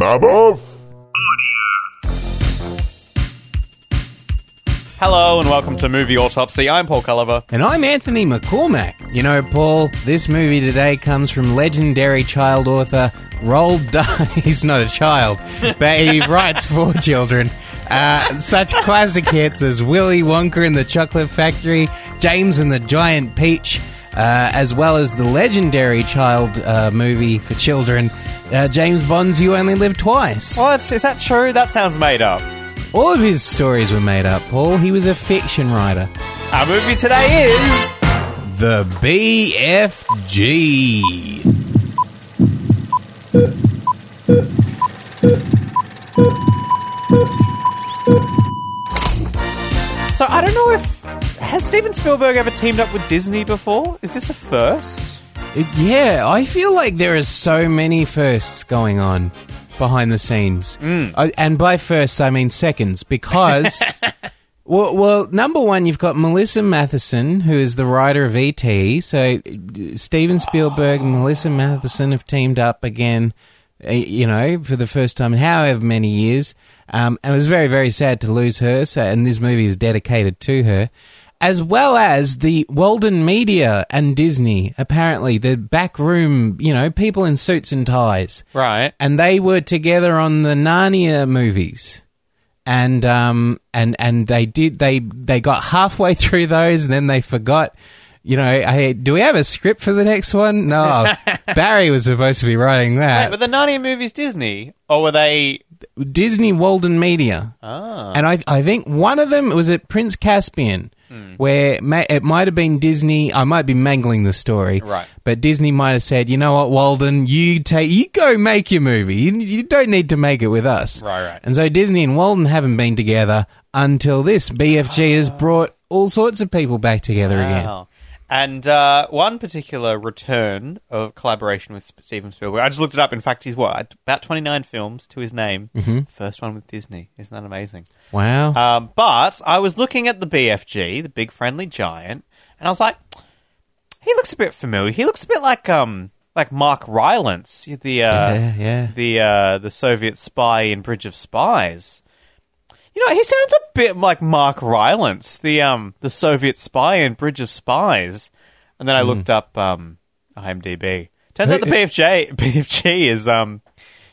Mammoth? Hello and welcome to Movie Autopsy. I'm Paul Culliver. And I'm Anthony McCormack. You know, Paul, this movie today comes from legendary child author Roald Dahl. He's not a child, but he writes for children. Uh, such classic hits as Willy Wonka and the Chocolate Factory, James and the Giant Peach, uh, as well as the legendary child uh, movie for children, uh, James Bond's You Only Live Twice. What? Is that true? That sounds made up. All of his stories were made up, Paul. He was a fiction writer. Our movie today is. The BFG. So I don't know if. Has Steven Spielberg ever teamed up with Disney before? Is this a first? Yeah, I feel like there are so many firsts going on behind the scenes. I, and by firsts, I mean seconds, because. Well, well, number one, you've got Melissa Mathison, who is the writer of E.T. So uh, Steven Spielberg and Melissa Mathison have teamed up again, uh, you know, for the first time in however many years. Um, and it was very, very sad to lose her. So, and this movie is dedicated to her. As well as the Walden Media and Disney, apparently, the backroom, you know, people in suits and ties Right. and they were together on the Narnia movies. And um and and they did they they got halfway through those and then they forgot. You know, hey, do we have a script for the next one? No, Barry was supposed to be writing Wait, that. were the Narnia movies Disney? Or were they. Disney Walden Media, Ah. and I I think one of them was at Prince Caspian, Hmm. where it, it might have been Disney. I might be mangling the story, Right. But Disney might have said, you know what, Walden, you take you go make your movie. You, you don't need to make it with us, Right, right. And so Disney and Walden haven't been together until this. BFG has brought all sorts of people back together again. And uh, one particular return of collaboration with Steven Spielberg. I just looked it up. In fact, he's what about twenty nine films to his name. Mm-hmm. First one with Disney. Isn't that amazing? Wow. Um, but I was looking at the BFG, the Big Friendly Giant, and I was like, he looks a bit familiar. He looks a bit like um like Mark Rylance, the uh, yeah, yeah. the uh, the Soviet spy in Bridge of Spies. You know, he sounds a bit like Mark Rylance, the um the Soviet spy in Bridge of Spies. And then I looked up um IMDb. Turns out the BFJ BFG is um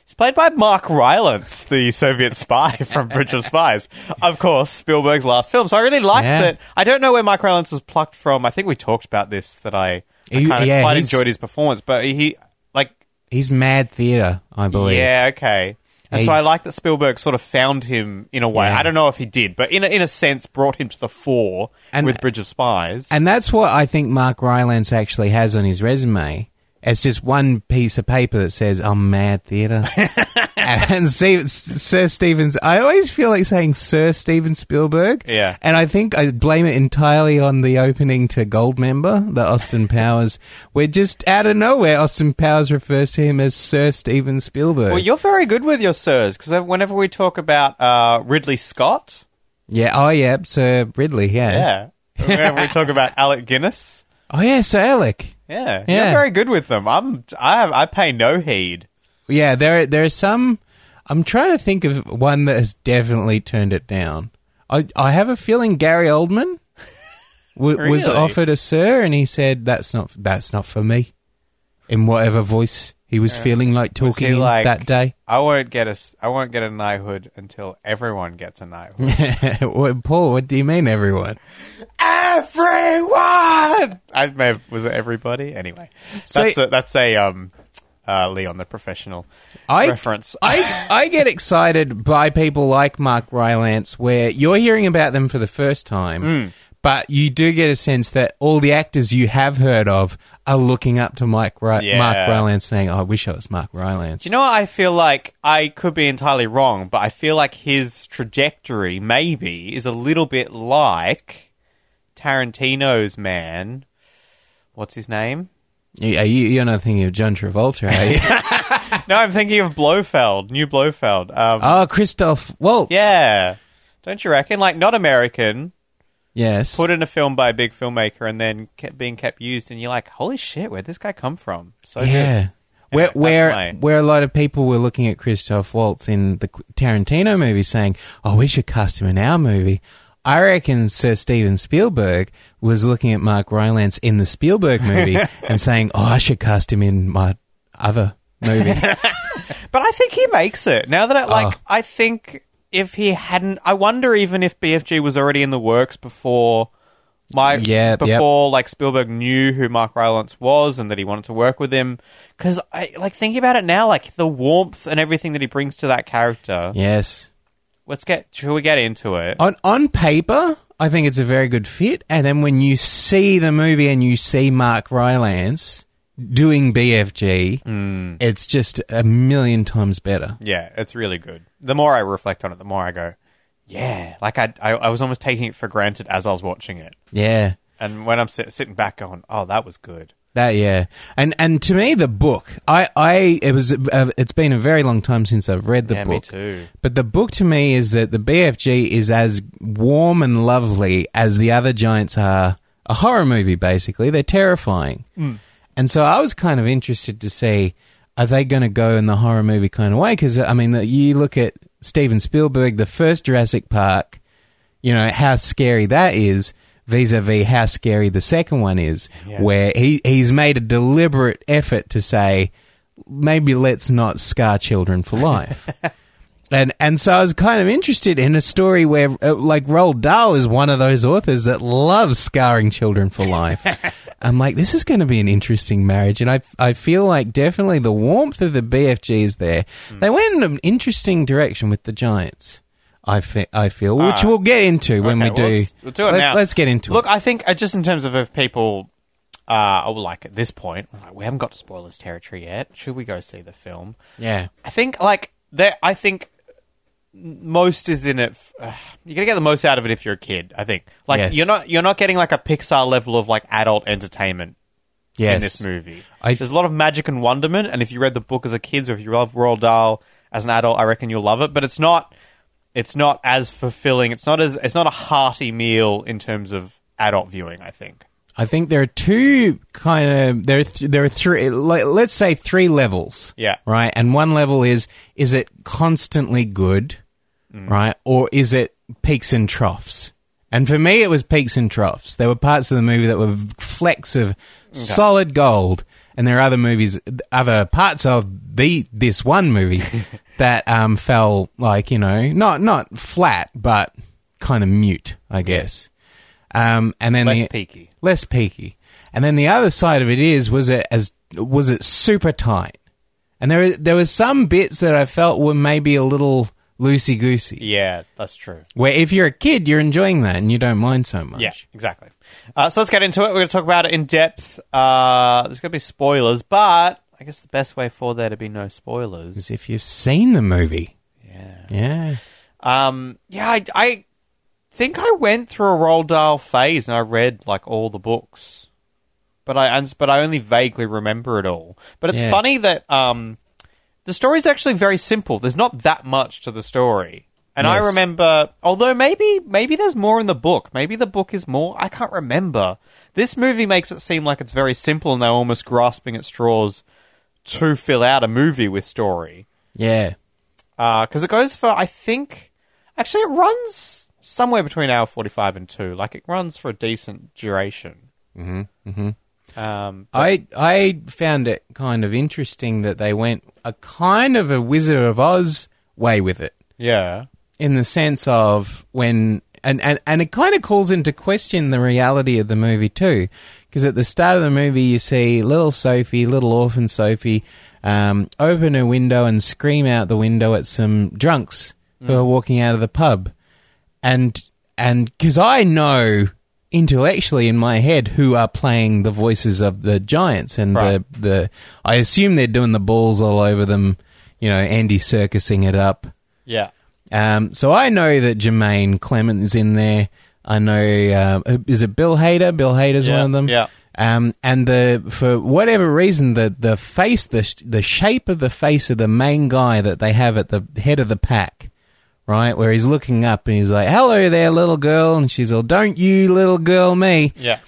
he's played by Mark Rylance, the Soviet spy from Bridge of Spies. Of course, Spielberg's last film. So I really liked Yeah. that. I don't know where Mark Rylance was plucked from. I think we talked about this that I, I He- kind of yeah, quite he's- enjoyed his performance, but he like He's Mad Theatre, I believe. yeah, okay. And so I like that Spielberg sort of found him in a way. Yeah. I don't know if he did, but in a, in a sense, brought him to the fore And- with Bridge of Spies. And that's what I think Mark Rylance actually has on his resume. It's just one piece of paper that says "I'm Mad Theatre." and Sir Stevens, I always feel like saying Sir Steven Spielberg. Yeah. and I think I blame it entirely on the opening to Goldmember, the Austin Powers, where just out of nowhere, Austin Powers refers to him as Sir Steven Spielberg. well, you're very good with your sirs because whenever we talk about uh, Ridley Scott, yeah, oh yeah, Sir Ridley, yeah. yeah. whenever we talk about Alec Guinness, Oh yeah, Sir Alec. yeah, Yeah. you're very good with them. I'm, I have, I pay no heed. Yeah, there there are some. I'm trying to think of one that has definitely turned it down. I I have a feeling Gary Oldman w- was offered a sir, and he said that's not that's not for me. In whatever voice he was feeling like talking in like, that day. I won't get a, I won't get a knighthood until everyone gets a knighthood. What- Paul, what do you mean, everyone? everyone. I may have, was it everybody? Anyway, So- that's a, that's a um, uh, Leon the professional I reference. I I get excited by people like Mark Rylance, where you're hearing about them for the first time, Hmm. but you do get a sense that all the actors you have heard of are looking up to Mike Ry- Yeah. Mark Rylance, saying, oh, "I wish I was Mark Rylance." you know what I feel like? I could be entirely wrong, but I feel like his trajectory maybe is a little bit like Tarantino's man. What's his name? You- you're not thinking of John Travolta, are you? No, I'm thinking of Blofeld, new Blofeld. Um, oh, Christoph Waltz. yeah, don't you reckon? Like not American, Yes. put in a film by a big filmmaker, and then kept being kept used, and you're like, holy shit, where'd this guy come from? So good. yeah. Where that's where my- where a lot of people were looking at Christoph Waltz in the Tarantino movie, saying, "Oh, we should cast him in our movie." I reckon Sir Steven Spielberg was looking at Mark Rylance in the Spielberg movie and saying, "Oh, I should cast him in my other movie." But I think he makes it. Now that I oh. like, Oh. I think if he hadn't, I wonder even if BFG was already in the works before my yep. before like Spielberg knew who Mark Rylance was and that he wanted to work with him. Because I like thinking about it now, like the warmth and everything that he brings to that character. yes. Let's get. Should we get into it? On on paper, I think it's a very good fit, and then when you see the movie and you see Mark Rylance doing BFG, mm. it's just a million times better. Yeah, it's really good. The more I reflect on it, the more I go, yeah. Like I, I, I was almost taking it for granted as I was watching it, Yeah. and when I'm sit- sitting back, going, oh, that was good. That yeah, and and to me the book, I I it was uh, it's been a very long time since I've read the yeah, me book, too. but the book to me is that the BFG is as warm and lovely as the other giants are a horror movie. Basically, they're terrifying, and so I was kind of interested to see are they going to go in the horror movie kind of way? Because I mean, you look at Steven Spielberg, the first Jurassic Park, you know how scary that is vis-a-vis how scary the second one is Yeah. where he he's made a deliberate effort to say maybe let's not scar children for life and and so I was kind of interested in a story where uh, like Roald Dahl is one of those authors that loves scarring children for life I'm like this is going to be an interesting marriage and I I feel like definitely the warmth of the BFG is there Hmm. they went in an interesting direction with the Giants I, fe- I feel, which we'll get into when Okay, we do. well, let's- we'll do it let's, now. let's get into it. Look, it. I think uh, just in terms of if people, uh, oh, like at this point, like, we haven't got to spoilers territory yet. Should we go see the film? Yeah, I think like there. I think most is in it. f- Uh, you're gonna get the most out of it if you're a kid. I think like Yes. you're not you're not getting like a Pixar level of like adult entertainment yes. in this movie. I- There's a lot of magic and wonderment, and if you read the book as a kid, or if you love Roald Dahl as an adult, I reckon you'll love it. But it's not, it's not as fulfilling. It's not as, it's not a hearty meal in terms of adult viewing. I think. I think there are two kind of there. Are th- there are three. Let, let's say three levels. Yeah. Right. And one level is is it constantly good, mm. right, or is it peaks and troughs? And for me, it was peaks and troughs. There were parts of the movie that were flecks of solid gold, and there are other movies, other parts of the this one movie that um, fell like you know not not flat, but kind of mute, I guess. Um, and then Less the, peaky. less peaky. And then the other side of it is was it as was it super tight? And there there was some bits that I felt were maybe a little loosey goosey. Yeah, that's true. Where if you're a kid, you're enjoying that and you don't mind so much. Yeah, exactly. Uh, so let's get into it. We're going to talk about it in depth. Uh, there's going to be spoilers, but I guess the best way for there to be no spoilers. As if you've seen the movie. Yeah. Yeah. Um, yeah, I, I think I went through a Roald Dahl phase and I read like all the books, but I but I only vaguely remember it all. But it's Yeah. funny that um, the story's actually very simple. There's not that much to the story, and I Yes. remember. Although maybe maybe there's more in the book. Maybe the book is more. I can't remember. This movie makes it seem like it's very simple, and they're almost grasping at straws to fill out a movie with story Yeah. because it goes for I think actually it runs somewhere between hour forty five and two. Like it runs for a decent duration. Mm-hmm. Mm-hmm. Um, I I found it kind of interesting that they went a kind of a Wizard of Oz way with it. yeah, in the sense of when and, and, and it kind of calls into question the reality of the movie too because at the start of the movie you see little sophie little orphan sophie um, open her window and scream out the window at some drunks who are walking out of the pub and and because i know intellectually in my head who are playing the voices of the giants and Right. the the i assume they're doing the balls all over them you know andy circusing it up yeah, um, so I know that Jemaine Clement is in there. I know uh, is it Bill Hader? Bill Hader's Yeah, one of them. yeah. Um, and the for whatever reason, the the face, the the shape of the face of the main guy that they have at the head of the pack, right, where he's looking up and he's like, "Hello there, little girl," and she's all, "Don't you, little girl, me." yeah.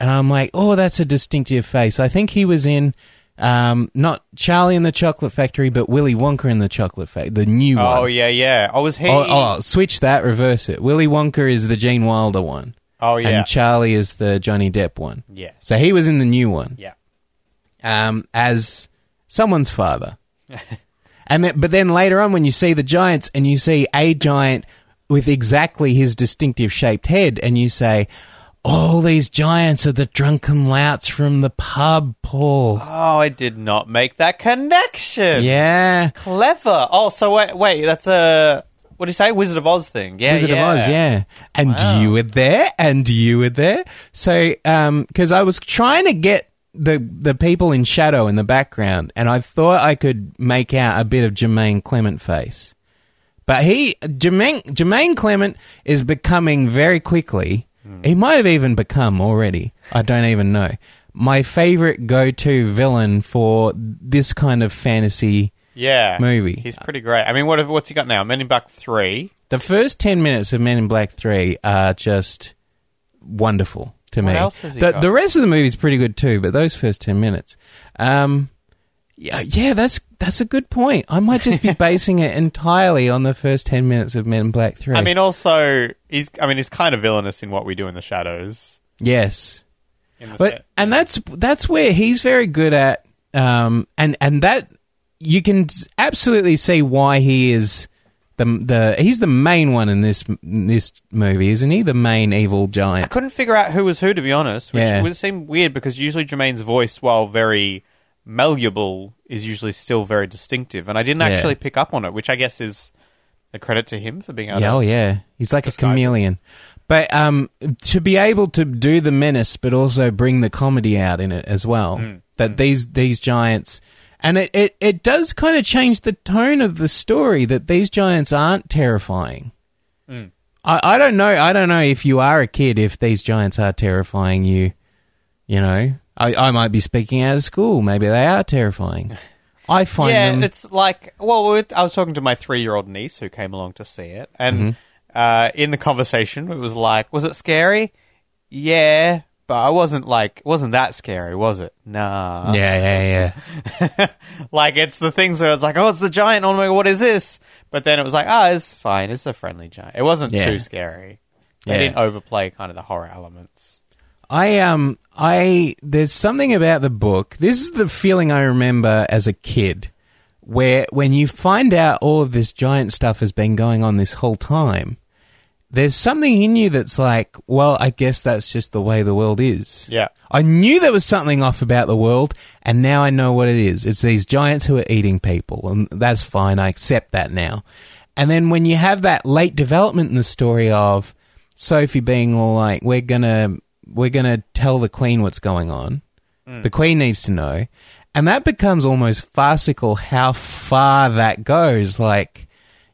And I'm like, "Oh, that's a distinctive face." I think he was in Um, not Charlie and the Chocolate Factory, but Willy Wonka and the Chocolate Factory, the new one. Oh yeah, yeah. I was he? Oh, oh, switch that, reverse it. Willy Wonka is the Gene Wilder one, Oh, yeah, and Charlie is the Johnny Depp one. yeah, So he was in the new one yeah. um, as someone's father. and then, but then later on, when you see the giants and you see a giant with exactly his distinctive shaped head, and you say, "All these giants are the drunken louts from the pub, Paul." Oh, I did not make that connection. Yeah, clever. Oh, so wait, wait. That's a what do you say? Wizard of Oz thing. Yeah, Wizard yeah. of Oz, yeah. And Wow. you were there, and you were there. So, um, because I was trying to get the the people in shadow in the background, and I thought I could make out a bit of Jemaine Clement face, but he Jemaine Jemaine Clement is becoming very quickly. He might have even become already. I don't even know. My favorite go to villain for this kind of fantasy. Yeah, Movie. He's pretty great. I mean, what what's he got now? Men in Black Three. The first 10 minutes of Men in Black 3 are just wonderful to What me. else has he the, got? the rest of the movie is pretty good too, but those first 10 minutes. Um, yeah, yeah, that's that's a good point. I might just be basing it entirely on the first 10 minutes of Men in Black 3. I mean, also he's. I mean, he's kind of villainous in what we do in the shadows. yes. In the But set. and that's that's where he's very good at um and and that you can absolutely see why he is the the he's the main one in this this movie, isn't he? The main evil giant. I couldn't figure out who was who to be honest, which Yeah. would seem weird because usually Jemaine's voice, while very malleable, is usually still very distinctive, and I didn't Yeah. actually pick up on it, which I guess is a credit to him for being able. Yeah, oh yeah, he's like a it. chameleon. But um, to be able to do the menace, but also bring the comedy out in it as well. Mm. That these these giants, and it, it it does kind of change the tone of the story. That these giants aren't terrifying. Mm. I, I don't know. I don't know if you are a kid if these giants are terrifying you. You know, I, I might be speaking out of school. Maybe they are terrifying. I find yeah, them. it's like well, we- I was talking to my three-year-old niece who came along to see it, and Mm-hmm. uh, in the conversation, it was like, "Was it scary?" Yeah, but I wasn't like, it wasn't that scary, was it? Nah. yeah, yeah, yeah. like it's the things where it's like, "Oh, it's the giant." Oh my god, what is this? But then it was like, "Oh, it's fine. It's a friendly giant." It wasn't Yeah. too scary. They Yeah. didn't overplay kind of the horror elements. I um I there's something about the book. This is the feeling I remember as a kid where when you find out all of this giant stuff has been going on this whole time, there's something in you that's like, well, I guess that's just the way the world is. Yeah. I knew there was something off about the world, and now I know what it is. It's these giants who are eating people, and that's fine. I accept that now. And then when you have that late development in the story of Sophie being all like, "We're gonna, we're gonna tell the queen what's going on. The queen needs to know," and that becomes almost farcical. How far that goes, like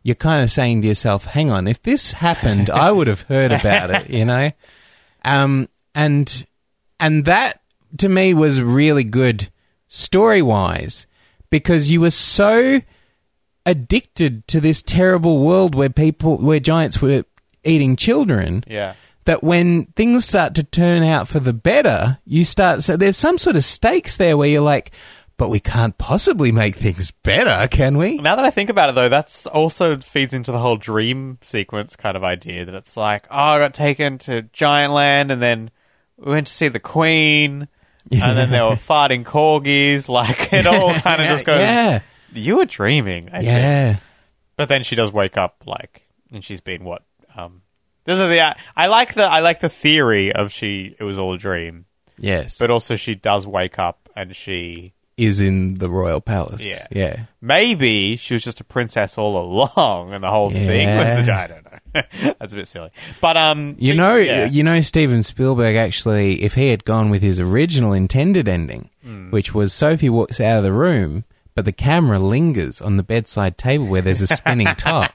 you're kind of saying to yourself, "Hang on, if this happened, I would have heard about it," you know. Um, and and that to me was really good story wise because you were so addicted to this terrible world where people where giants were eating children Yeah. That when things start to turn out for the better you start so there's some sort of stakes there where you're like but we can't possibly make things better can we Now that I think about it, though, that's also feeds into the whole dream sequence kind of idea that it's like, oh, I got taken to Giant Land, and then we went to see the Queen, and then there were farting corgis. Like it all kind of just goes. yeah You were dreaming. I think. yeah But then she does wake up, like, and she's been what? Um, this is the. I like the. I like the theory of she. It was all a dream, yes but also she does wake up and she. is in the royal palace Yeah. yeah Maybe she was just a princess all along, and the whole thing was. Yeah. I don't know. That's a bit silly, but um, You know, yeah. you know, Steven Spielberg actually, if he had gone with his original intended ending, Hmm. which was Sophie walks out of the room, but the camera lingers on the bedside table where there's a spinning top.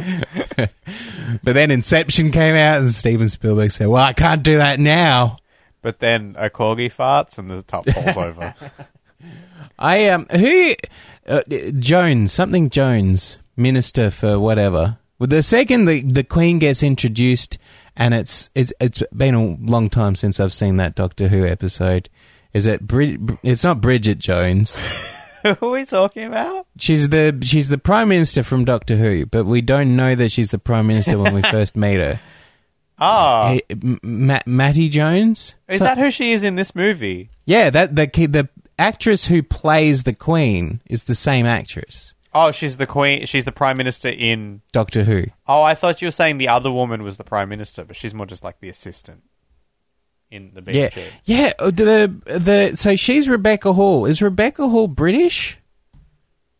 but then Inception came out, and Steven Spielberg said, "Well, I can't do that now." but then a corgi farts and the top falls over. I um, who uh, Jones, something Jones, minister for whatever. Well, the second the the Queen gets introduced, and it's it's it's been a long time since I've seen that Doctor Who episode. Is it? Brid- it's not Bridget Jones. Who are we talking about? She's the she's the prime minister from Doctor Who, but we don't know that she's the prime minister when we first meet her. Oh, Hey, M- Ma- Matty Jones. is that who she is in this movie? Yeah, that the ki- the actress who plays the Queen is the same actress. Oh, she's the queen. She's the prime minister in. Doctor Who. Oh, I thought you were saying the other woman was the prime minister, but she's more just like the assistant in the Yeah, BG. yeah. uh, The the so she's Rebecca Hall. Is Rebecca Hall British?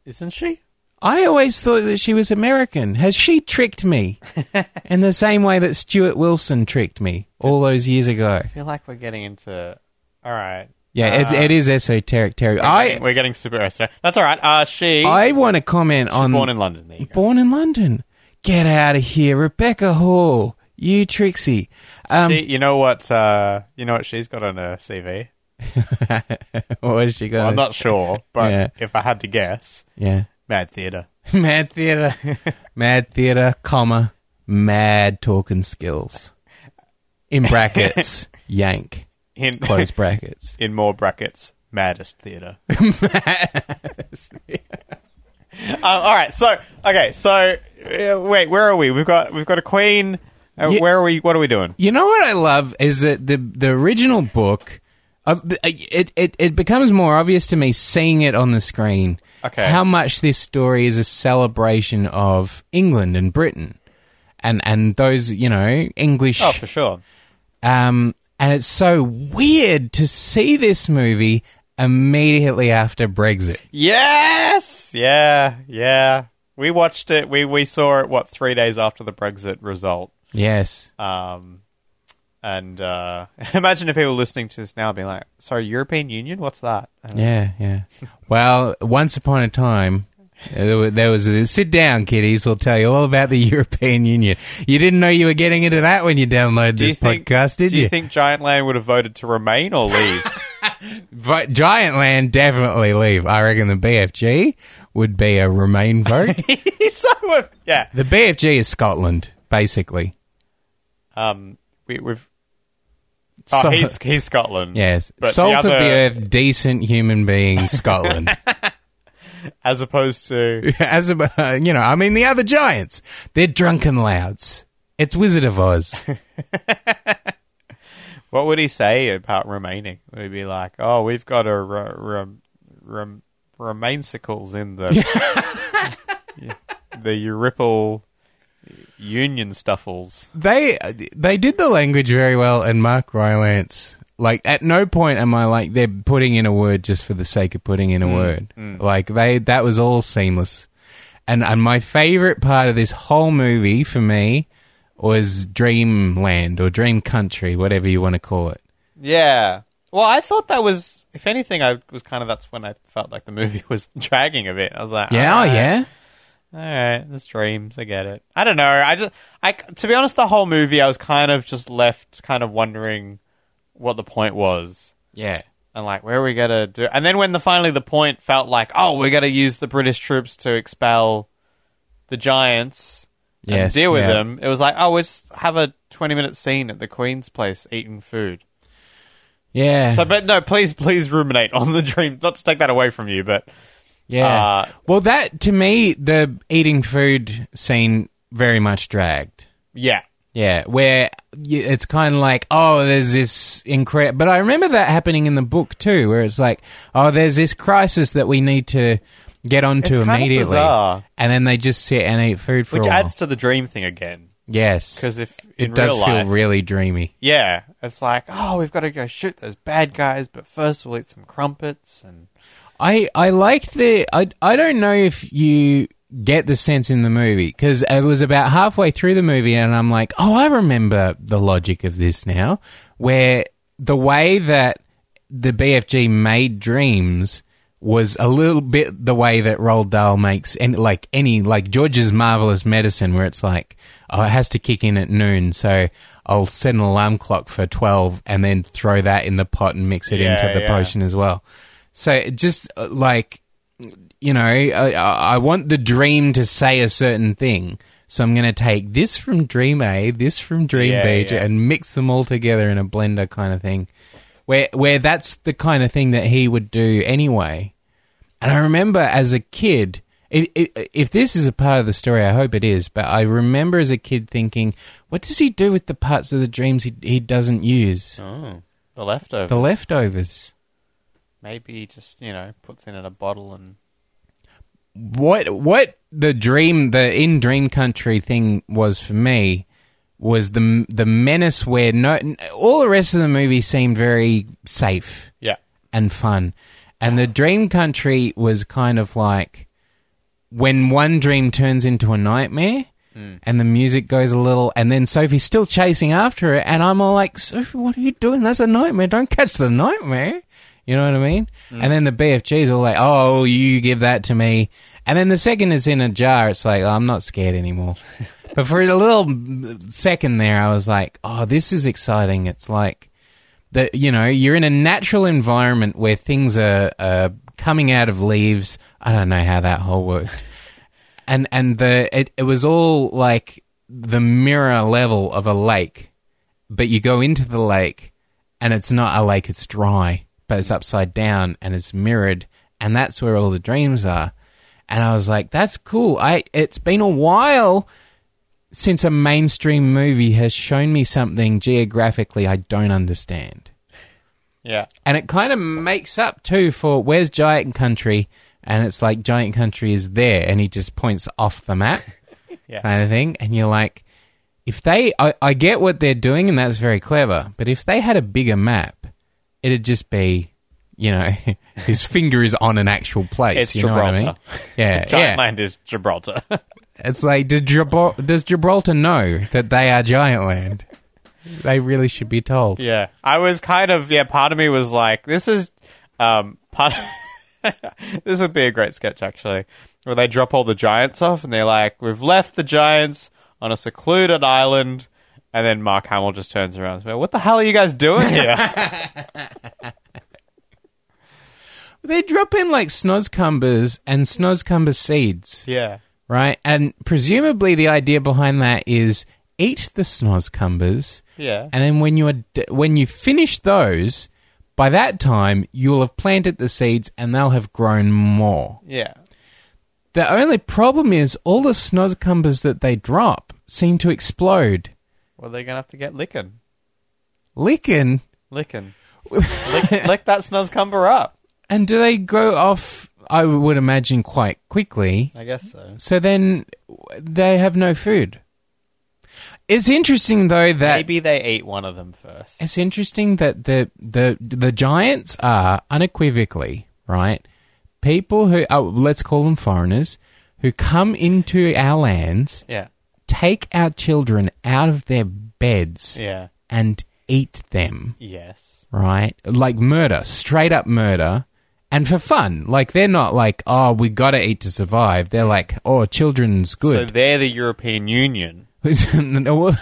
Isn't she? I always thought that she was American. Has she tricked me in the same way that Stuart Wilson tricked me all those years ago? I feel like we're getting into. All right. Yeah, it's, Uh, it is esoteric territory. We're I we're getting super. esoteric. That's all right. Uh, she. I want to comment on born in London. There you go. Born in London. Get out of here, Rebecca Hall. You Trixie. Um, She- you know what? Uh, you know what she's got on her CV. what is she Well, I'm not sure, but Yeah. if I had to guess, yeah. Mad Theatre. Mad theater, mad theater, comma, mad talking skills. In brackets, yank. In Close brackets. in more brackets, Maddest Theatre. uh, all right. So okay. So uh, wait, where are we? We've got we've got a queen. Uh, Yeah. Where are we? What are we doing? You know what I love is that the the original book, of the, it, it it becomes more obvious to me seeing it on the screen. Okay. How much this story is a celebration of England and Britain, and and those you know English. Oh, for sure. Um, and it's so weird to see this movie immediately after Brexit. Yes. Yeah. Yeah. We watched it. We we saw it. What three days after the Brexit result? Yes. Um, and uh, imagine if people listening to this now being like, "Sorry, European Union? What's that?" Uh, Yeah, yeah. Well, once upon a time, uh, there was a, sit down, kiddies. We'll tell you all about the European Union. You didn't know you were getting into that when you downloaded Do you this think? podcast, did do you? you think Giantland would have voted to remain or leave? but Giant Land definitely leave. I reckon the BFG would be a Remain vote. so yeah. the BFG is Scotland, basically. Um, we, we've. Oh, So- he's he's Scotland. Yes, But the salt of the earth, decent human being, Scotland. as opposed to As a, you know, I mean, the other giants, they're drunken louds. It's Wizard of Oz. what would he say about remaining? Would he be like, "Oh, we've got a re- rem rem- remainsicles in the the Euripple Union stuffles." They they did the language very well, and Mark Rylance. Like at no point am I like they're putting in a word just for the sake of putting in a mm, word. Mm. Like they that was all seamless. And and my favorite part of this whole movie for me was Dreamland or Dream Country, whatever you want to call it. Yeah. Well, I thought that was, if anything, I was kind of that's when I felt like the movie was dragging a bit. I was like, Yeah, oh "Alright, yeah. All right, there's dreams. I get it. I don't know. I just, I to be honest, the whole movie, I was kind of just left, kind of wondering what the point was. Yeah. and like where are we gonna do and then when the finally the point felt like oh we're gonna use the british troops to expel the giants and Yes, deal with yeah. them it was like oh we'll just have a 20 minute scene at the queen's place eating food Yeah. so but no please please ruminate on the dream not to take that away from you but Yeah. Uh, well, that to me, the eating food scene very much dragged. yeah Yeah, where it's kind of like, oh, there's this incredible. But I remember that happening in the book too, where it's like, oh, there's this crisis that we need to get onto It's immediately, bizarre. and then they just sit and eat food for which a while. adds to the dream thing again yes, because if in it does real feel really dreamy. yeah it's like oh we've got to go shoot those bad guys but first we'll eat some crumpets and I I liked the I I don't know if you get the sense in the movie because it was about halfway through the movie and I'm like, oh, I remember the logic of this now, where the way that the BFG made dreams was a little bit the way that Roald Dahl makes and like any like George's marvelous medicine where it's like oh it has to kick in at noon so I'll set an alarm clock for 12 and then throw that in the pot and mix it Yeah, into the yeah. potion as well so just uh, like you know I, I want the dream to say a certain thing so I'm going to take this from dream A this from dream Yeah, B yeah. and mix them all together in a blender kind of thing where where that's the kind of thing that he would do anyway. And I remember as a kid, if, if, if this is a part of the story, I hope it is. But I remember as a kid thinking, what does he do with the parts of the dreams he he doesn't use? Oh, the leftovers. The leftovers. Maybe he just you know puts it in a bottle and what what the dream the in dream country thing was for me was the the menace where no all the rest of the movie seemed very safe yeah. and fun. And the dream country was kind of like when one dream turns into a nightmare hmm. and the music goes a little and then Sophie's still chasing after it and I'm all like Sophie what are you doing? That's a nightmare. Don't catch the nightmare you know what I mean? And mm. then the BFG's are like, "Oh, you give that to me," and then the second it's in a jar, it's like, oh, "I'm not scared anymore." but for a little second there, I was like, "Oh, this is exciting." It's like that you know you're in a natural environment where things are, are coming out of leaves. I don't know how that whole worked, and and the it, it was all like the mirror level of a lake, but you go into the lake and it's not a lake; it's dry, but it's upside down and it's mirrored, and that's where all the dreams are. And I was like, "That's cool." I it's been a while since a mainstream movie has shown me something geographically I don't understand. Yeah. And it kind of makes up too for where's Giant Country, and it's like Giant Country is there, and he just points off the map, Yeah. kind of thing. And you're like, if they, I, I get what they're doing, and that's very clever. But if they had a bigger map, it'd just be, you know, his finger is on an actual place. It's you know what I mean? Gibraltar. Yeah, Giant yeah. Land is Gibraltar. It's like, does, Gibral- does Gibraltar know that they are Giant Land? They really should be told. yeah. I was kind of yeah. Part of me was like, this is um part. this would be a great sketch actually, where they drop all the giants off and they're like, we've left the giants on a secluded island. And then Mark Hamill just turns around and says, What the hell are you guys doing here? They drop in like snozzcumbers and snozzcumber seeds. yeah. right? And presumably the idea behind that is eat the snozzcumbers, Yeah. and then when you are d- when you finish those, by that time you'll have planted the seeds and they'll have grown more. Yeah. The only problem is all the snozzcumbers that they drop seem to explode. Well, they're going to have to get licking. Licking, Licking. lick, lick that snozzcumber up. and do they grow off? I would imagine quite quickly. I guess so. So then they have no food. It's interesting though that Maybe they ate one of them first. It's interesting that the the the giants are unequivocally right people who oh, let's call them foreigners who come into our lands, Yeah. Take our children out of their beds, Yeah. and eat them. Yes. Right, like murder, straight up murder. And for fun, like they're not like, oh, we gotta eat to survive. They're like, oh, children's good. So good. they're the European Union. No, well-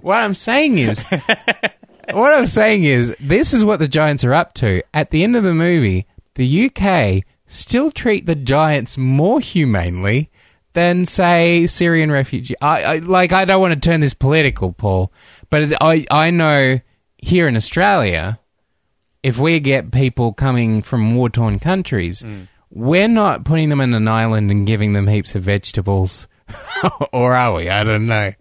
what I'm saying is, what I'm saying is, this is what the Giants are up to. At the end of the movie, the UK still treat the Giants more humanely than, say, Syrian refugee. I, I like. I don't want to turn this political, Paul, but I I know here in Australia, if we get people coming from war torn countries, mm. we're not putting them in an island and giving them heaps of vegetables. or are we? I don't know.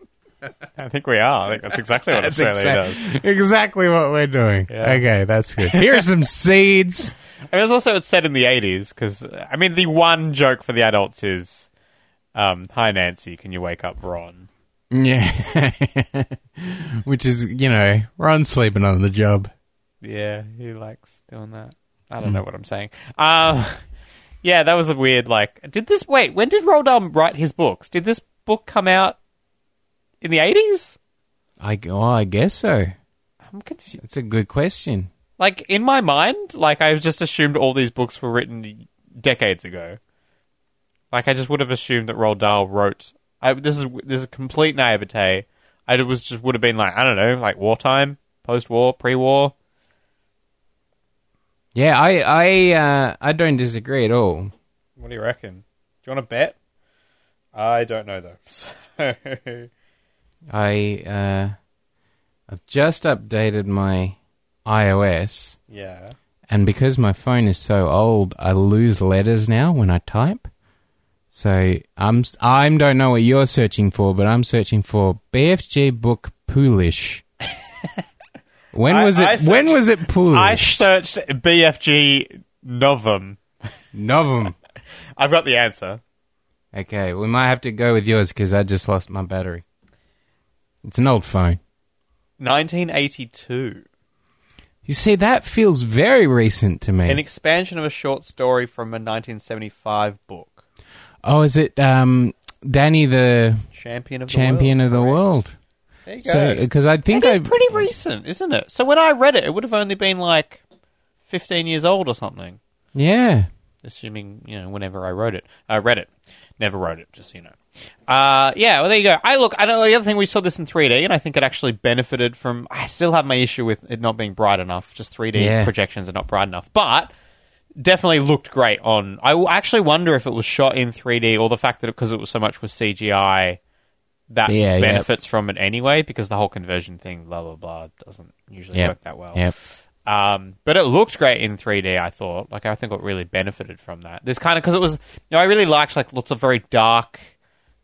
I think we are. I think that's exactly what That's Australia exact- does. exactly what we're doing. Yeah. Okay, that's good. Here's some seeds. I mean, it's also it's set in the eighties because I mean, the one joke for the adults is, um, "Hi Nancy, can you wake up Ron?" Yeah. Which is, you know, Ron's sleeping on the job. Yeah, he likes doing that. I don't know what I'm saying. Um, yeah, that was a weird. Like, did this? Wait, when did Roald Dahl write his books? Did this book come out in the eighties? I, oh, I guess so. I'm confused. That's a good question. Like in my mind, like I just assumed all these books were written decades ago. Like I just would have assumed that Roald Dahl wrote. I, this is this is complete naivete. I was just would have been like I don't know, like wartime, post-war, pre-war. Yeah, I, I, uh, I don't disagree at all. What do you reckon? Do you want to bet? I don't know though. So I, uh, I've just updated my iOS, Yeah. and because my phone is so old, I lose letters now when I type. So I'm I don't know what you're searching for, but I'm searching for BFG book Poolish. when I- was it? I when was it Poolish? I searched BFG Novum. Novum. I've got the answer. Okay, we might have to go with yours because I just lost my battery. It's an old phone. 1982. You see, that feels very recent to me. An expansion of a short story from a 1975 book. Oh, is it um, Danny the Champion of the champion world. of the correct. world? There you go. So, because I think it's pretty recent, isn't it? So when I read it, it would have only been like 15 years old or something. yeah. Assuming, you know, whenever I wrote it. I read it. Never wrote it, just so you know. Uh, yeah, well, there you go. I look, I know the other thing, we saw this in 3D, and I think it actually benefited from. I still have my issue with it not being bright enough. Just 3D Yeah. projections are not bright enough. But definitely looked great on. I actually wonder if it was shot in 3D or the fact that because it, was so much was CGI, that Yeah, benefits from it anyway, because the whole conversion thing, blah, blah, blah, doesn't usually Yep. work that well. Yep. Um, but it looked great in 3D. I thought, like, I think it really benefited from that. This kind of because it was, you know, I really liked like lots of very dark,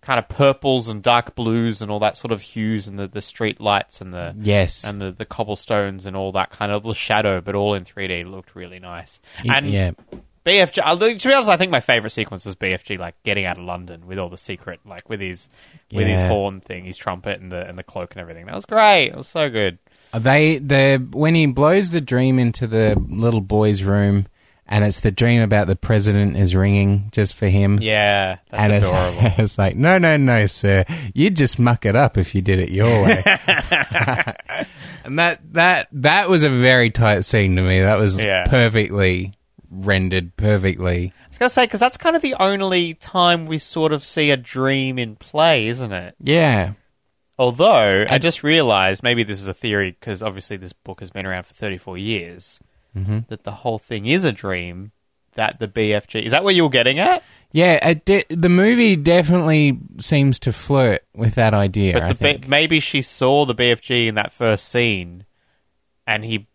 kind of purples and dark blues and all that sort of hues and the, the street lights and the Yes. and the, the cobblestones and all that kind of the shadow, but all in 3D looked really nice. Y- And yeah. BFG, uh, to be honest, I think my favorite sequence is BFG like getting out of London with all the secret, like with his with his horn thing, his trumpet and the and the cloak and everything. That was great. It was so good. They the when he blows the dream into the little boy's room, and it's the dream about the president is ringing just for him. Yeah, that's and adorable. it's, it's like, no, no, no, sir. You'd just muck it up if you did it your way. and that that that was a very tight scene to me. That was Yeah. perfectly rendered, perfectly. I was gonna say because that's kind of the only time we sort of see a dream in play, isn't it? Yeah, Although I just realised maybe this is a theory because obviously this book has been around for thirty four years. Mm-hmm. That the whole thing is a dream. That the BFG is that what you were getting at? yeah. It de- the movie definitely seems to flirt with that idea. But I the think. B- maybe she saw the BFG in that first scene, and he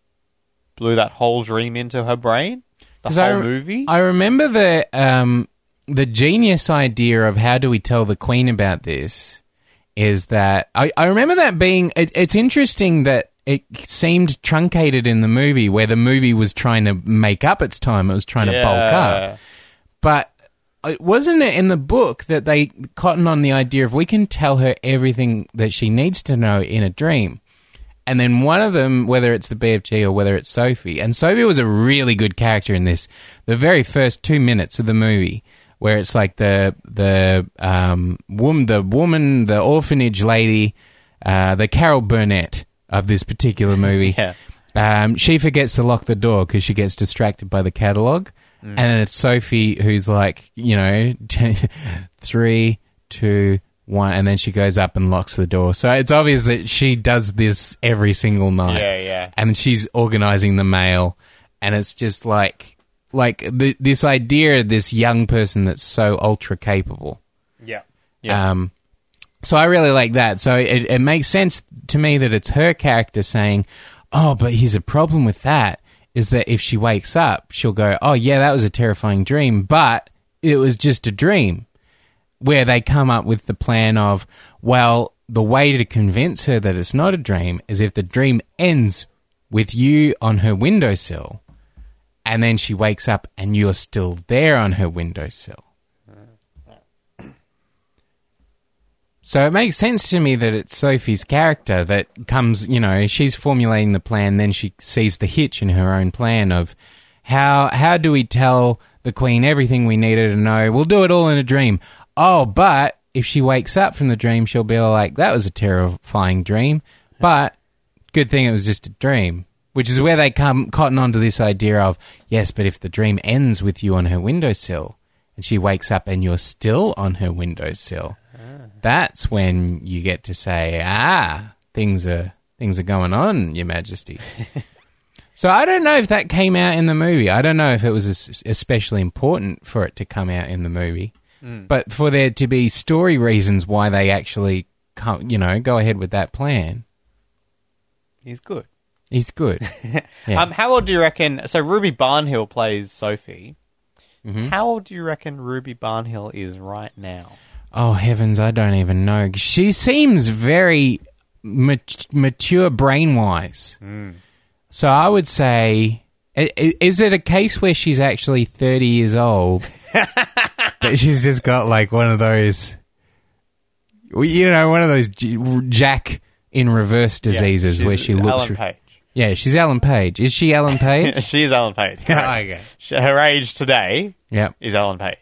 blew that whole dream into her brain. The whole I re- movie. I remember the um, the genius idea of how do we tell the Queen about this is that I, I remember that being it, it's interesting that it seemed truncated in the movie where the movie was trying to make up its time. It was trying to bulk up. But it wasn't it in the book that they cotton on the idea of we can tell her everything that she needs to know in a dream. And then one of them, whether it's the BFG or whether it's Sophie, and Sophie was a really good character in this. The very first two minutes of the movie, where it's like the the um woman, the woman, the orphanage lady, uh, the Carol Burnett of this particular movie. Yeah. Um, she forgets to lock the door because she gets distracted by the catalog, and then it's Sophie who's like, you know, three, two, one, and then she goes up and locks the door. So it's obvious that she does this every single night. Yeah, yeah. And she's organizing the mail, and it's just like, like the, this idea of this young person that's so ultra capable. Yeah. Yeah. Um, so I really like that. So it, it makes sense to me that it's her character saying, "Oh, but here's a problem with that is that if she wakes up, she'll go, "Oh yeah, that was a terrifying dream, but it was just a dream." Where they come up with the plan of, well, the way to convince her that it's not a dream is if the dream ends with you on her windowsill, and then she wakes up and you're still there on her windowsill. So it makes sense to me that it's Sophie's character that comes, you know, she's formulating the plan, then she sees the hitch in her own plan of how how do we tell the queen everything we need her to know? We'll do it all in a dream. Oh, but if she wakes up from the dream, she'll be like, "That was a terrifying dream," but good thing it was just a dream. Which is where they come cotton onto this idea of yes, but if the dream ends with you on her windowsill and she wakes up and you're still on her windowsill, that's when you get to say, ah, things are things are going on, Your Majesty. so I don't know if that came out in the movie. I don't know if it was especially important for it to come out in the movie, but for there to be story reasons why they actually, come, you know, go ahead with that plan. He's good. He's good. Yeah. Um, how old do you reckon? So Ruby Barnhill plays Sophie. Mm-hmm. How old do you reckon Ruby Barnhill is right now? Oh heavens, I don't even know. She seems very mat- mature brain wise. Mm. So I would say, is it a case where she's actually thirty years old, but she's just got like one of those, you know, one of those Jack in reverse diseases Yeah, where she looks. Page. Yeah, she's Ellen Page. Is she Ellen Page? she is Ellen Page. correct. okay. Her age today Yep. is Ellen Page.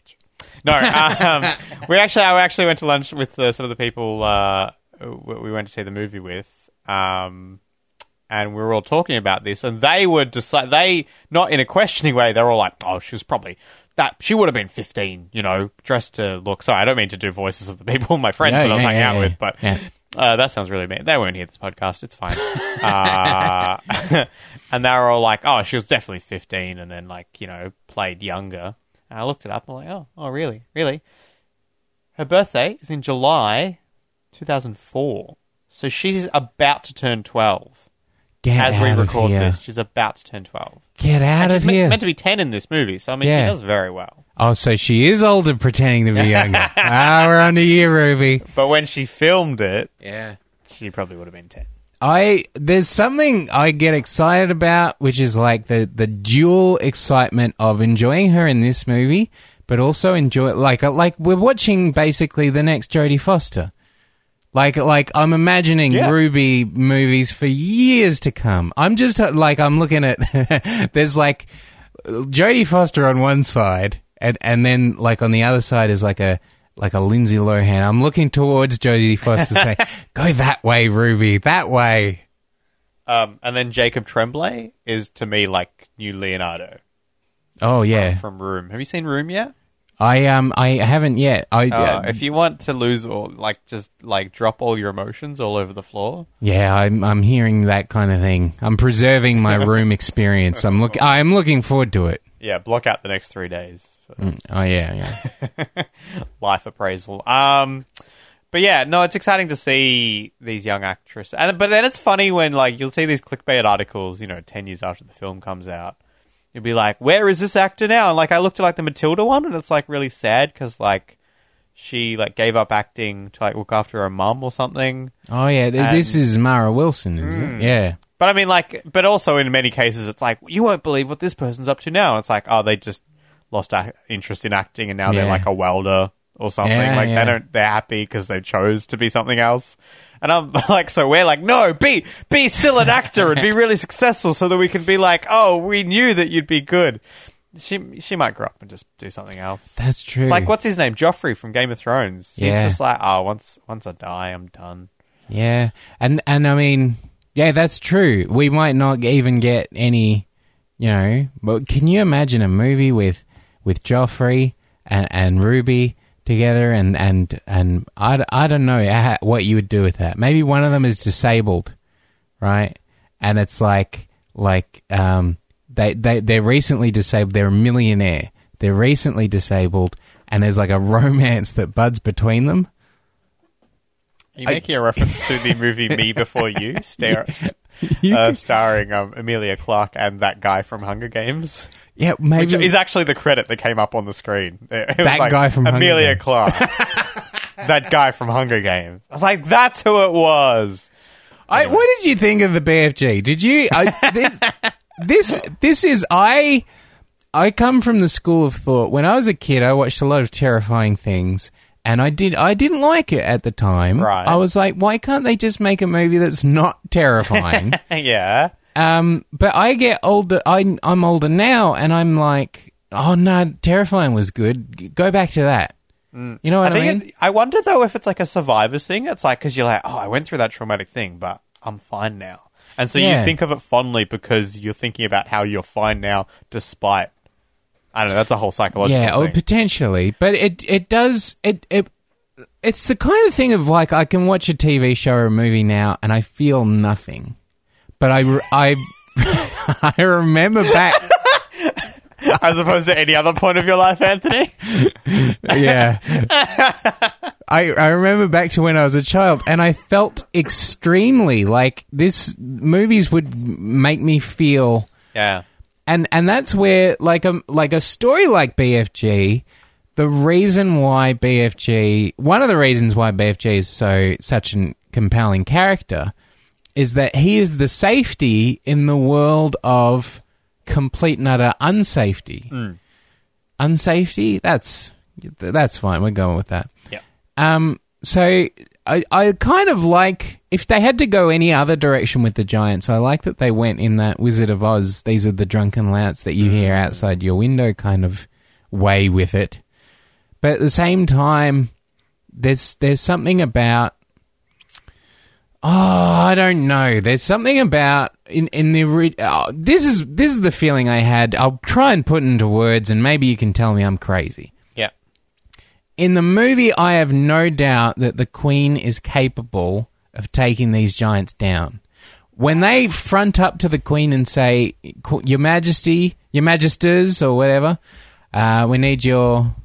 No, um, we actually I actually went to lunch with uh, some of the people uh, we went to see the movie with, um, and we were all talking about this, and they would decide they not in a questioning way. They're all like, "Oh, she was probably." That she would have been fifteen, you know, dressed to look. Sorry, I don't mean to do voices of the people, my friends Yeah, that I was hanging yeah, out yeah. with, but Yeah. uh, that sounds really mean. They won't hear this podcast. It's fine. uh, and they were all like, "Oh, she was definitely 15," and then like you know played younger. And I looked it up. I'm like, "Oh, oh, really, really?" Her birthday is in July 2004, so she's about to turn 12 Get as we out of record here. this. She's about to turn 12. Get out She's of me- here. meant to be 10 in this movie, so I mean, Yeah. she does very well. oh, so she is older, pretending to be younger. ah, we're on to you, Ruby. But when she filmed it, Yeah. she probably would have been 10. I there's something I get excited about, which is like the the dual excitement of enjoying her in this movie, but also enjoy like like we're watching basically the next Jodie Foster. Like like I'm imagining Yeah. Ruby movies for years to come. I'm just uh, like I'm looking at there's like Jodie Foster on one side, and and then like on the other side is like a like a Lindsay Lohan. I'm looking towards Jodie Foster, saying, "Go that way, Ruby, that way." Um, and then Jacob Tremblay is to me like new Leonardo Oh yeah, from Room. Have you seen Room yet? I um I haven't yet. I Uh, uh, if you want to lose or like just like drop all your emotions all over the floor, yeah, I'm I'm hearing that kind of thing. I'm preserving my room experience. I'm look I'm looking forward to it. yeah, block out the next three days for Oh yeah, yeah. life appraisal. Um, but yeah, no, it's exciting to see these young actresses. And but then it's funny when like you'll see these clickbait articles, you know, ten years after the film comes out. You'll be like, "Where is this actor now?" And like I looked at like the Matilda one, and it's like really sad because like she like gave up acting to like look after her mum or something. Oh yeah, th- this is Mara Wilson, is Hmm. it? Yeah. But I mean, like, but also in many cases, it's like you won't believe what this person's up to now. It's like, oh, they just lost ac interest in acting, and now they're like a welder or something. Yeah, like yeah. they don't, they're happy because they chose to be something else. And I'm like, so we're like, no, be be still an actor and be really successful, so that we can be like, oh, we knew that you'd be good. She she might grow up and just do something else. That's true. It's like what's his name, Joffrey from Game of Thrones. Yeah. He's just like, oh, once once I die, I'm done. Yeah, and and I mean, yeah, that's true. We might not even get any, you know. But can you imagine a movie with with Joffrey and and Ruby together, and and and I, I don't know what you would do with that. Maybe one of them is disabled, right? And it's like like um they they they're recently disabled. They're a millionaire. They're recently disabled, and there's like a romance that buds between them. Are you making a reference to the movie Me Before You, star- uh, starring um, Emilia Clarke and that guy from Hunger Games? Yeah, maybe Which is actually the credit that came up on the screen. It was That like, guy from Hunger Emilia Games. Clarke. that guy from Hunger Games. I was like, that's who it was. I, what did you think of the BFG? Did you? I, this, this this is I. I come from the school of thought. When I was a kid, I watched a lot of terrifying things, and I did. I didn't like it at the time. Right. I was like, why can't they just make a movie that's not terrifying? yeah. um, but I get older. I, I'm older now, and I'm like, oh no, terrifying was good. Go back to that. You know I what I, think mean? it, I wonder though if it's like a survivor's thing. It's like because you're like, oh, I went through that traumatic thing, but I'm fine now, and so Yeah. you think of it fondly because you're thinking about how you're fine now, despite. I don't know. That's a whole psychological Yeah, or thing. potentially, but it it does it it. It's the kind of thing of like I can watch a TV show or a movie now and I feel nothing, but I I I remember back. as opposed to any other point of your life, Anthony. yeah, I, I remember back to when I was a child, and I felt extremely like this. Movies would make me feel, Yeah. And and that's where like a like a story like BFG. The reason why BFG, one of the reasons why BFG is so such a compelling character, is that he is the safety in the world of complete and utter unsafety. Unsafety. That's that's fine. We're going with that. Yeah. Um, so I, I kind of like if they had to go any other direction with the Giants. I like that they went in that Wizard of Oz. These are the drunken louts that you hear mm. outside your window kind of way with it. But at the same time, there's there's something about oh I don't know. There's something about in in the oh, this is this is the feeling I had. I'll try and put into words, and maybe you can tell me I'm crazy. In the movie, I have no doubt that the Queen is capable of taking these giants down. When they front up to the Queen and say, "Your Majesty, Your Magisters, or whatever, uh, we need your,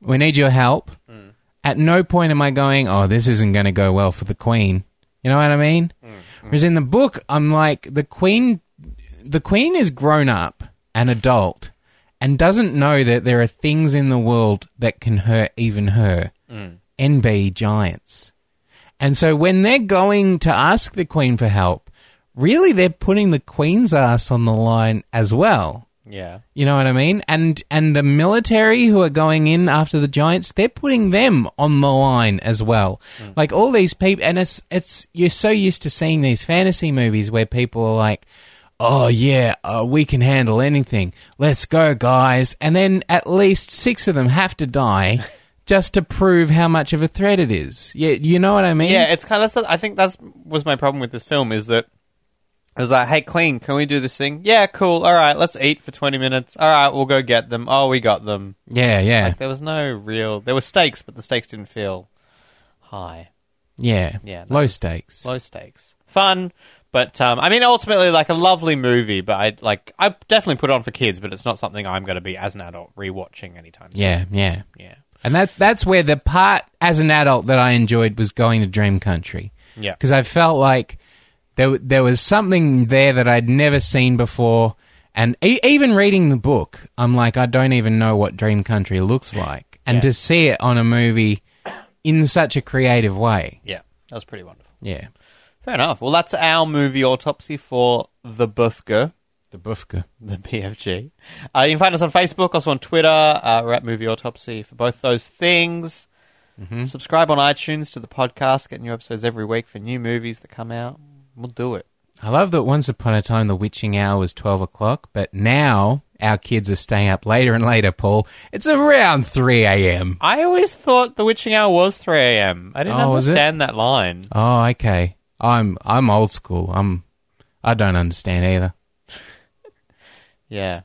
we need your help," mm. at no point am I going, "Oh, this isn't going to go well for the Queen." You know what I mean? Mm. Mm. Whereas in the book, I'm like, the Queen, the Queen is grown up, an adult, and doesn't know that there are things in the world that can hurt even her. Mm. NB giants. And so when they're going to ask the Queen for help, really they're putting the Queen's ass on the line as well. Yeah. You know what I mean? And and the military who are going in after the giants, they're putting them on the line as well. Mm. Like all these people, and it's it's you're so used to seeing these fantasy movies where people are like, "Oh yeah, uh, we can handle anything. Let's go, guys!" And then at least six of them have to die. Just to prove how much of a threat it is, yeah, you know what I mean? Yeah, it's kind of. I think that's was my problem with this film is that it was like, "Hey, Queen, can we do this thing? Yeah, cool. All right, let's eat for twenty minutes. All right, we'll go get them. Oh, we got them. yeah, yeah, Like there was no real. There were stakes, but the stakes didn't feel high. yeah, Yeah. Low stakes. Low stakes. Fun, but um, I mean, ultimately, like a lovely movie. But I like, I definitely put it on for kids, but it's not something I'm going to be as an adult rewatching anytime. soon. Yeah, yeah. yeah, And that that's where the part as an adult that I enjoyed was going to Dream Country. yeah. Because I felt like there there was something there that I'd never seen before. And e- even reading the book, I'm like, I don't even know what Dream Country looks like. And Yeah. to see it on a movie in such a creative way. Yeah, that was pretty wonderful. Yeah. Fair enough. Well, that's our movie autopsy for the Bufka. The Bufka. the BFG. Uh, you can find us on Facebook, also on Twitter. Uh, we're at Movie Autopsy for both those things. Subscribe on iTunes to the podcast, get new episodes every week for new movies that come out. We'll do it. I love that once upon a time the witching hour was 12 o'clock, but now our kids are staying up later and later, Paul. It's around 3 a.m. I always thought The Witching Hour was 3 a.m. I didn't Oh, understand that line. Oh, okay. I'm I'm old school. I'm I don't understand either. Yeah.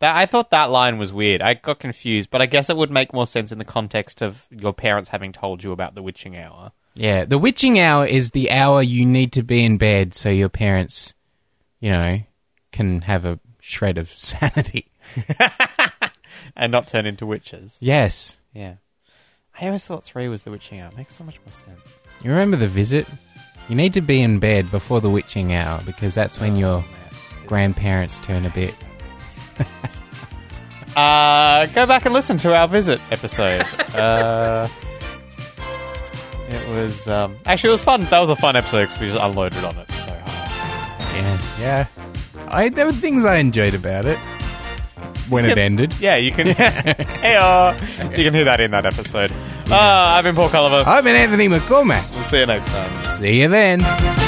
That, I thought that line was weird. I got confused, but I guess it would make more sense in the context of your parents having told you about The Witching Hour. Yeah, the witching hour is the hour you need to be in bed so your parents, you know, can have a shred of sanity. And not turn into witches. Yes. Yeah. I always thought 3 was The Witching Hour. It makes so much more sense. You remember the visit? You need to be in bed before the witching hour because that's when your Oh, man. grandparents turn a bit. Uh, go back and listen to our visit episode. uh, it was um, actually it was fun. That was a fun episode because we just unloaded on it so hard. Yeah. Yeah. I there were things I enjoyed about it when it ended. Yeah, you can. hey, you can hear that in that episode. Uh, I've been Paul Culliver. I've been Anthony McCormack. We'll see you next time. See you then.